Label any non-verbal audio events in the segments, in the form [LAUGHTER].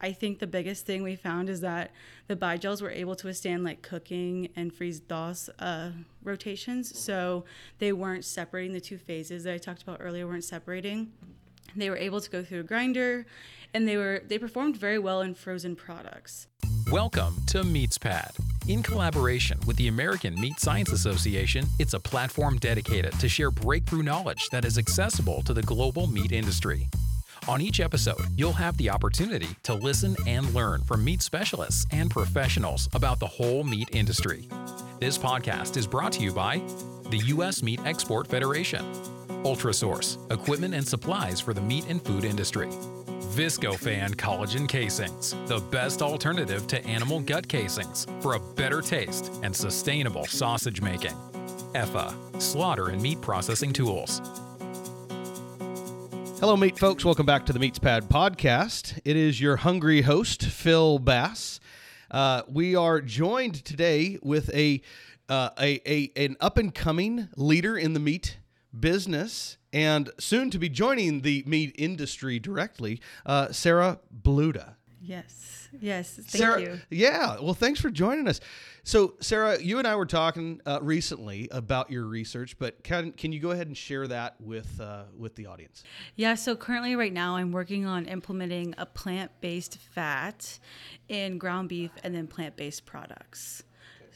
I think the biggest thing we found is that the bi-gels were able to withstand like cooking and freeze thaw uh, rotations. So they weren't separating the two phases that I talked about earlier, weren't separating. They were able to go through a grinder and they were they performed very well in frozen products. Welcome to MeatsPad. In collaboration with the American Meat Science Association, it's a platform dedicated to share breakthrough knowledge that is accessible to the global meat industry. On each episode, you'll have the opportunity to listen and learn from meat specialists and professionals about the whole meat industry. This podcast is brought to you by the U.S. Meat Export Federation, Ultrasource, equipment and supplies for the meat and food industry, Viscofan collagen casings, the best alternative to animal gut casings for a better taste and sustainable sausage making, EFA, slaughter and meat processing tools, Hello, meat folks. Welcome back to the Meats Pad podcast. It is your hungry host, Phil Bass. Uh, we are joined today with a, uh, a, a an up and coming leader in the meat business and soon to be joining the meat industry directly, uh, Sarah Bludau. Yes. Yes. Thank Sarah, you. Yeah. Well, thanks for joining us. So, Sarah, you and I were talking uh, recently about your research, but can can you go ahead and share that with uh, with the audience? Yeah, so currently, right now, I'm working on implementing a plant based fat in ground beef and then plant based products.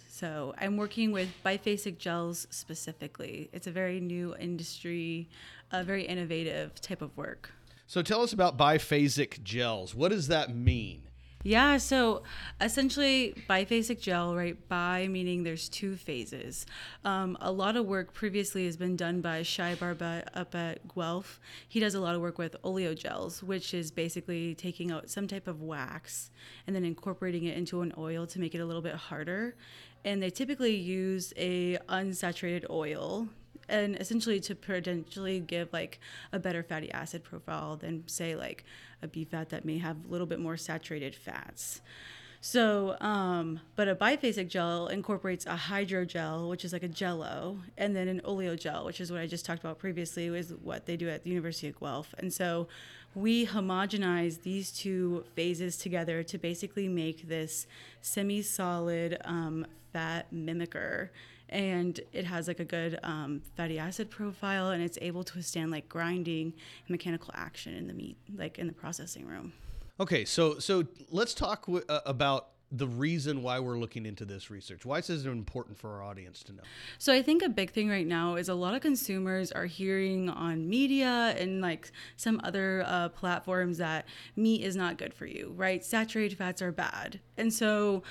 So I'm working with biphasic gels specifically. It's a very new industry, a very innovative type of work. So, tell us about biphasic gels. What does that mean? Yeah, so essentially biphasic gel, right? Bi meaning there's two phases. Um, a lot of work previously has been done by Shai Barbut up at Guelph. He does a lot of work with oleogels, which is basically taking out some type of wax and then incorporating it into an oil to make it a little bit harder. And they typically use a unsaturated oil and essentially to potentially give like a better fatty acid profile than say like a beef fat that may have a little bit more saturated fats. So, um, but a biphasic gel incorporates a hydrogel, which is like a jello, and then an oleogel, which is what I just talked about previously, is what they do at the University of Guelph. And so we homogenize these two phases together to basically make this semi solid um, fat mimicker and it has like a good um, fatty acid profile and it's able to withstand like grinding and mechanical action in the meat like in the processing room. Okay so so let's talk w- uh, about the reason why we're looking into this research. Why is this important for our audience to know? So i think a big thing right now is a lot of consumers are hearing on media and like some other uh, platforms that meat is not good for you right? Saturated fats are bad. And so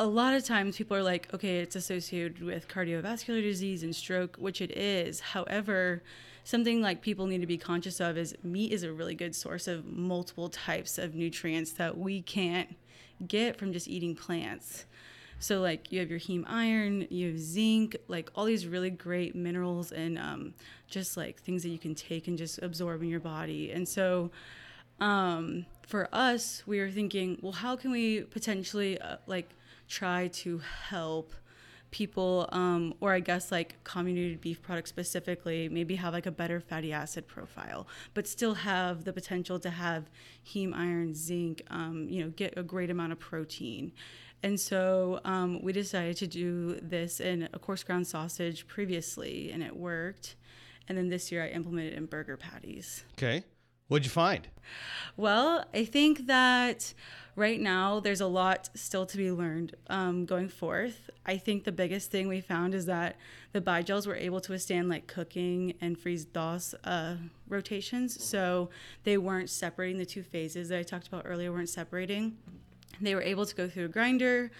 a lot of times people are like, okay, it's associated with cardiovascular disease and stroke, which it is. However, something like people need to be conscious of is meat is a really good source of multiple types of nutrients that we can't get from just eating plants. So like you have your heme iron, you have zinc, like all these really great minerals and um, just like things that you can take and just absorb in your body. And so um, for us, we were thinking, well, how can we potentially uh, like try to help people um, or i guess like comminuted beef products specifically maybe have like a better fatty acid profile but still have the potential to have heme iron zinc um, you know get a great amount of protein. And so um, we decided to do this in a coarse ground sausage previously and it worked. And then this year i implemented in burger patties. Okay what'd you find well i think that right now there's a lot still to be learned um, going forth. I think the biggest thing we found is that the bi-gels were able to withstand like cooking and freeze thaw uh, rotations. So they weren't separating the two phases that I talked about earlier, weren't separating. They were able to go through a grinder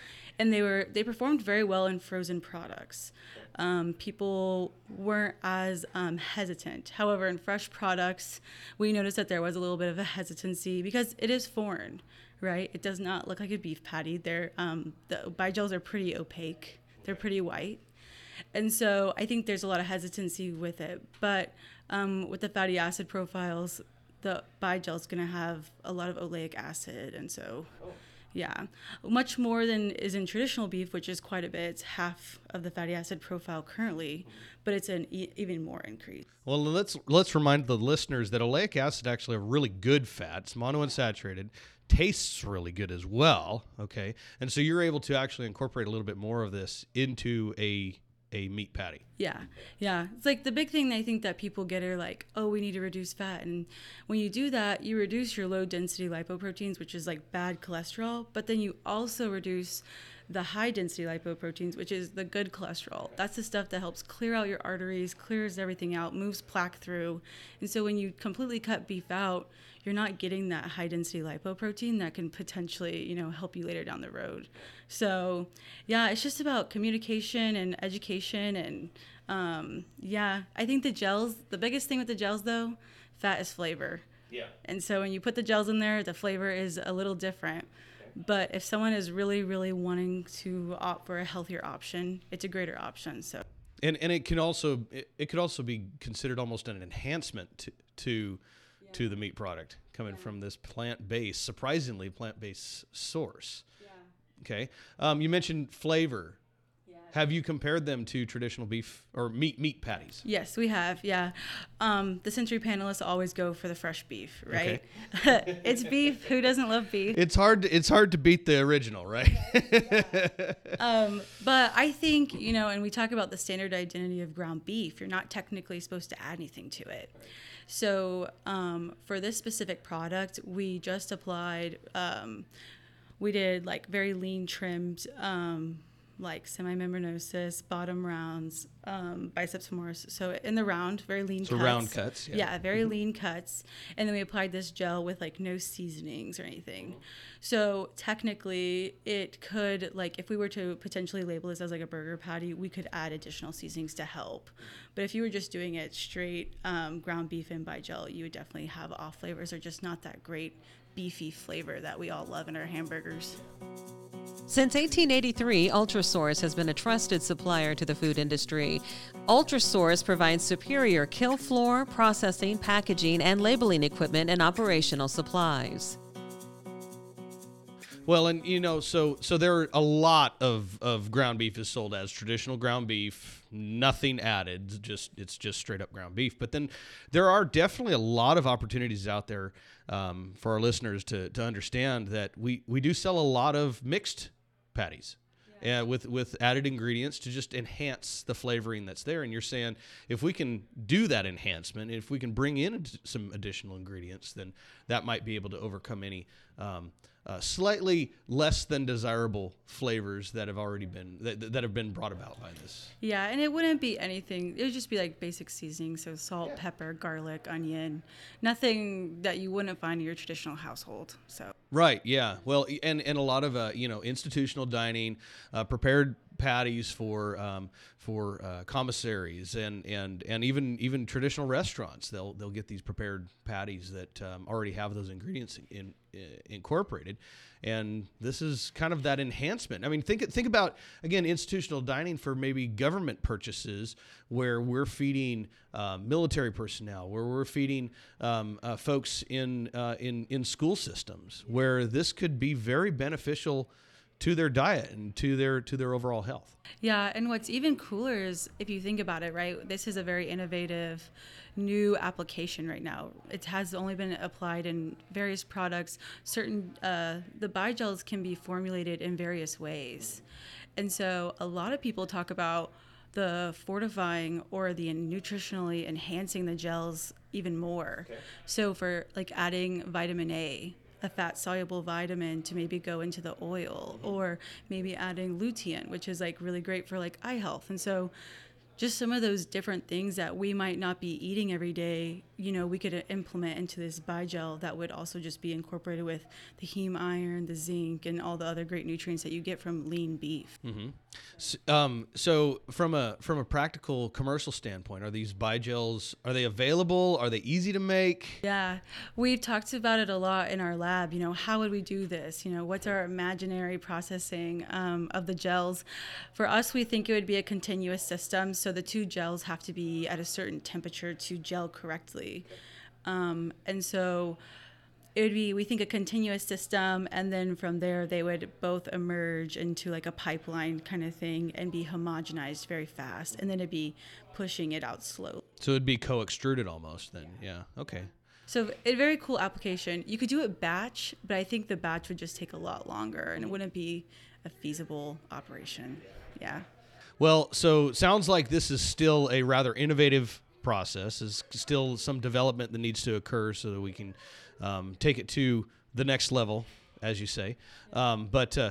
and they were they performed very well in frozen products. Um, people weren't as um, hesitant. However, in fresh products, we noticed that there was a little bit of a hesitancy because it is foreign right? It does not look like a beef patty. They're um, the bi-gels are pretty opaque. They're pretty white, and so I think there's a lot of hesitancy with it. But um, with the fatty acid profiles, the bi-gel is going to have a lot of oleic acid, and so. Oh. Yeah, much more than is in traditional beef, which is quite a bit. It's half of the fatty acid profile currently, but it's an e- even more increase. Well, let's let's remind the listeners that oleic acid actually a really good fat. It's monounsaturated tastes really good as well. Okay, and so you're able to actually incorporate a little bit more of this into a a meat patty. Yeah, yeah. It's like the big thing I think that people get are like, oh, we need to reduce fat. And when you do that, you reduce your low density lipoproteins, which is like bad cholesterol, but then you also reduce the high density lipoproteins, which is the good cholesterol. That's the stuff that helps clear out your arteries, clears everything out, moves plaque through. And so when you completely cut beef out, you're not getting that high density lipoprotein that can potentially, you know, help you later down the road. So, yeah, it's just about communication and education and um, yeah, I think the gels, the biggest thing with the gels though, fat is flavor. Yeah. And so when you put the gels in there, the flavor is a little different. But if someone is really, really wanting to opt for a healthier option, it's a greater option. So and and it can also it, it could also be considered almost an enhancement to to, yeah. to the meat product coming yeah. from this plant based, surprisingly plant based source. Yeah. Okay. Um, you mentioned flavor. Have you compared them to traditional beef or meat meat patties? Yes, we have. Yeah, um, the sensory panelists always go for the fresh beef, right? Okay. [LAUGHS] it's beef. Who doesn't love beef? It's hard. To, it's hard to beat the original, right? [LAUGHS] um, but I think you know, and we talk about the standard identity of ground beef. You're not technically supposed to add anything to it. So um, for this specific product, we just applied. Um, we did like very lean trimmed um, like semimembranosus, bottom rounds, um, biceps femoris. So in the round, very lean so cuts. round cuts. Yeah, yeah very mm-hmm. lean cuts. And then we applied this gel with like no seasonings or anything. So technically, it could like if we were to potentially label this as like a burger patty, we could add additional seasonings to help. But if you were just doing it straight um, ground beef in bi-gel, you would definitely have off flavors or just not that great beefy flavor that we all love in our hamburgers. Since 1883, Ultrasource has been a trusted supplier to the food industry. Ultrasource provides superior kill floor, processing, packaging, and labeling equipment and operational supplies. Well, and you know, so so there are a lot of of ground beef is sold as traditional ground beef, nothing added, just it's just straight up ground beef. But then there are definitely a lot of opportunities out there um, for our listeners to to understand that we we do sell a lot of mixed patties. Yeah. Uh, with with added ingredients to just enhance the flavoring that's there. And you're saying if we can do that enhancement, if we can bring in some additional ingredients, then that might be able to overcome any um, uh, slightly less than desirable flavors that have already been that, that have been brought about by this. Yeah, and it wouldn't be anything. It would just be like basic seasoning, so salt, yeah. pepper, garlic, onion, nothing that you wouldn't find in your traditional household. So right, yeah. Well, and and a lot of uh, you know institutional dining, uh, prepared patties for um, for uh, commissaries and, and and even even traditional restaurants. They'll they'll get these prepared patties that um, already have those ingredients in, in, incorporated, and this is kind of that enhancement. I mean, think think about again institutional dining for maybe government purchases where we're feeding uh, military personnel, where we're feeding um, uh, folks in uh, in in school systems, where this could be very beneficial to their diet and to their to their overall health. Yeah, and what's even cooler is if you think about it, right? This is a very innovative new application right now. It has only been applied in various products. Certain uh, the bigels can be formulated in various ways, and so a lot of people talk about the fortifying or the nutritionally enhancing the gels even more. Okay. So for like adding vitamin A a fat soluble vitamin to maybe go into the oil mm-hmm. or maybe adding lutein which is like really great for like eye health. And so just some of those different things that we might not be eating every day, you know, we could implement into this bigel that would also just be incorporated with the heme iron, the zinc, and all the other great nutrients that you get from lean beef. Mm-hmm. So, um, so, from a from a practical commercial standpoint, are these bigels are they available? Are they easy to make? Yeah, we've talked about it a lot in our lab. You know, how would we do this? You know, what's our imaginary processing um, of the gels? For us, we think it would be a continuous system. So so the two gels have to be at a certain temperature to gel correctly. Um, and so it would be, we think, a continuous system. And then from there, they would both emerge into like a pipeline kind of thing and be homogenized very fast. And then it'd be pushing it out slowly. So it'd be co extruded almost then. Yeah. yeah. Okay. So a very cool application. You could do it batch, but I think the batch would just take a lot longer and it wouldn't be a feasible operation. Yeah. Well, so sounds like this is still a rather innovative process. Is still some development that needs to occur so that we can um, take it to the next level, as you say. Um, but uh,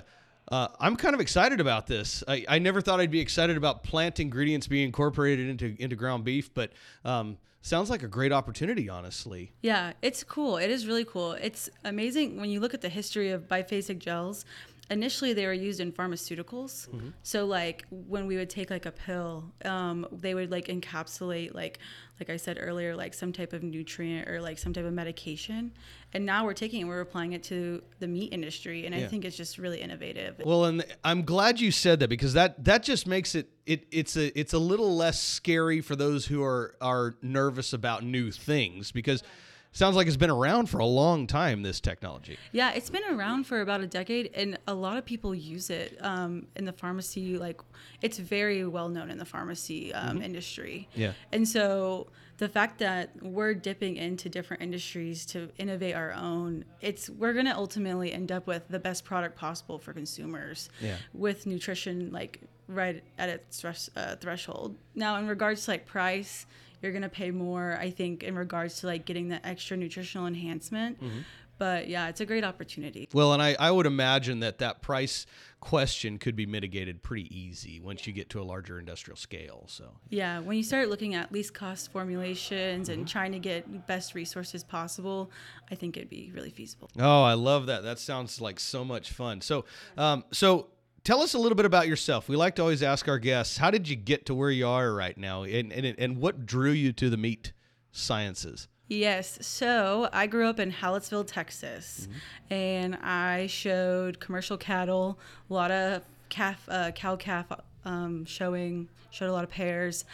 uh, I'm kind of excited about this. I, I, never thought I'd be excited about plant ingredients being incorporated into into ground beef, but um, sounds like a great opportunity, honestly. Yeah, it's cool. It is really cool. It's amazing when you look at the history of biphasic gels initially they were used in pharmaceuticals mm-hmm. so like when we would take like a pill um, they would like encapsulate like like i said earlier like some type of nutrient or like some type of medication and now we're taking it we're applying it to the meat industry and yeah. i think it's just really innovative well and i'm glad you said that because that that just makes it it it's a it's a little less scary for those who are are nervous about new things because sounds like it's been around for a long time this technology yeah it's been around for about a decade and a lot of people use it um, in the pharmacy like it's very well known in the pharmacy um, mm-hmm. industry yeah and so the fact that we're dipping into different industries to innovate our own it's we're going to ultimately end up with the best product possible for consumers yeah. with nutrition like right at its uh, threshold now in regards to like price you're going to pay more i think in regards to like getting the extra nutritional enhancement. Mm-hmm. but yeah it's a great opportunity. Well and I, I would imagine that that price question could be mitigated pretty easy once you get to a larger industrial scale so. Yeah when you start looking at least cost formulations mm-hmm. and trying to get best resources possible i think it'd be really feasible. Oh i love that. That sounds like so much fun. So um, so tell us a little bit about yourself. We like to always ask our guests, how did you get to where you are right now, and and, and what drew you to the meat sciences? Yes. So I grew up in Hallettsville, Texas, mm-hmm. and I showed commercial cattle, a lot of calf, uh, cow calf um, showing, showed a lot of pairs.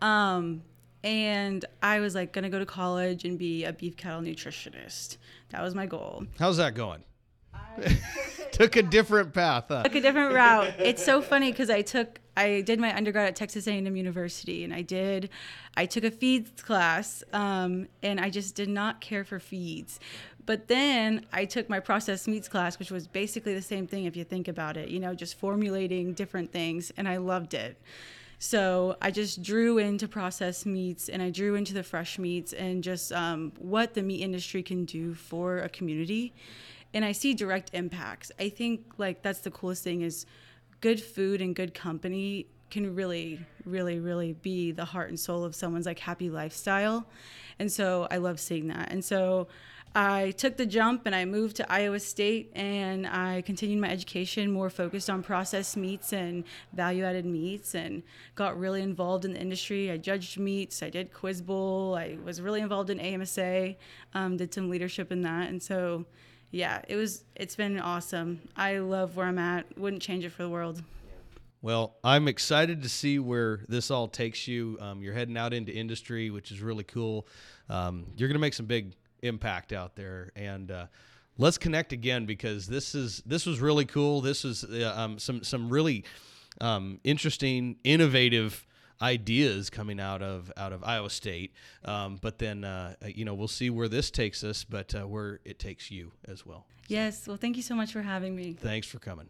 Um, and I was like gonna go to college and be a beef cattle nutritionist. That was my goal. How's that going? [LAUGHS] took a different path. Huh? Took a different route. It's so funny because I took I did my undergrad at Texas A&M University, and I did I took a feeds class, um, and I just did not care for feeds. But then I took my processed meats class, which was basically the same thing if you think about it. You know, just formulating different things, and I loved it. So I just drew into processed meats and I drew into the fresh meats and just um, what the meat industry can do for a community and I see direct impacts. I think like that's the coolest thing is good food and good company can really really really be the heart and soul of someone's like happy lifestyle. And so I love seeing that. And so I took the jump and I moved to Iowa State and I continued my education more focused on processed meats and value added meats and got really involved in the industry. I judged meats, I did Quiz Bowl, I was really involved in AMSA, um, did some leadership in that. And so yeah, it was. It's been awesome. I love where I'm at. Wouldn't change it for the world. Well, I'm excited to see where this all takes you. Um, you're heading out into industry, which is really cool. Um, you're going to make some big impact out there, and uh, let's connect again because this is this was really cool. This is uh, um, some some really um, interesting, innovative ideas coming out of out of Iowa State. Um, but then uh, you know we'll see where this takes us, but uh, where it takes you as well. Yes. Well, thank you so much for having me. Thanks for coming.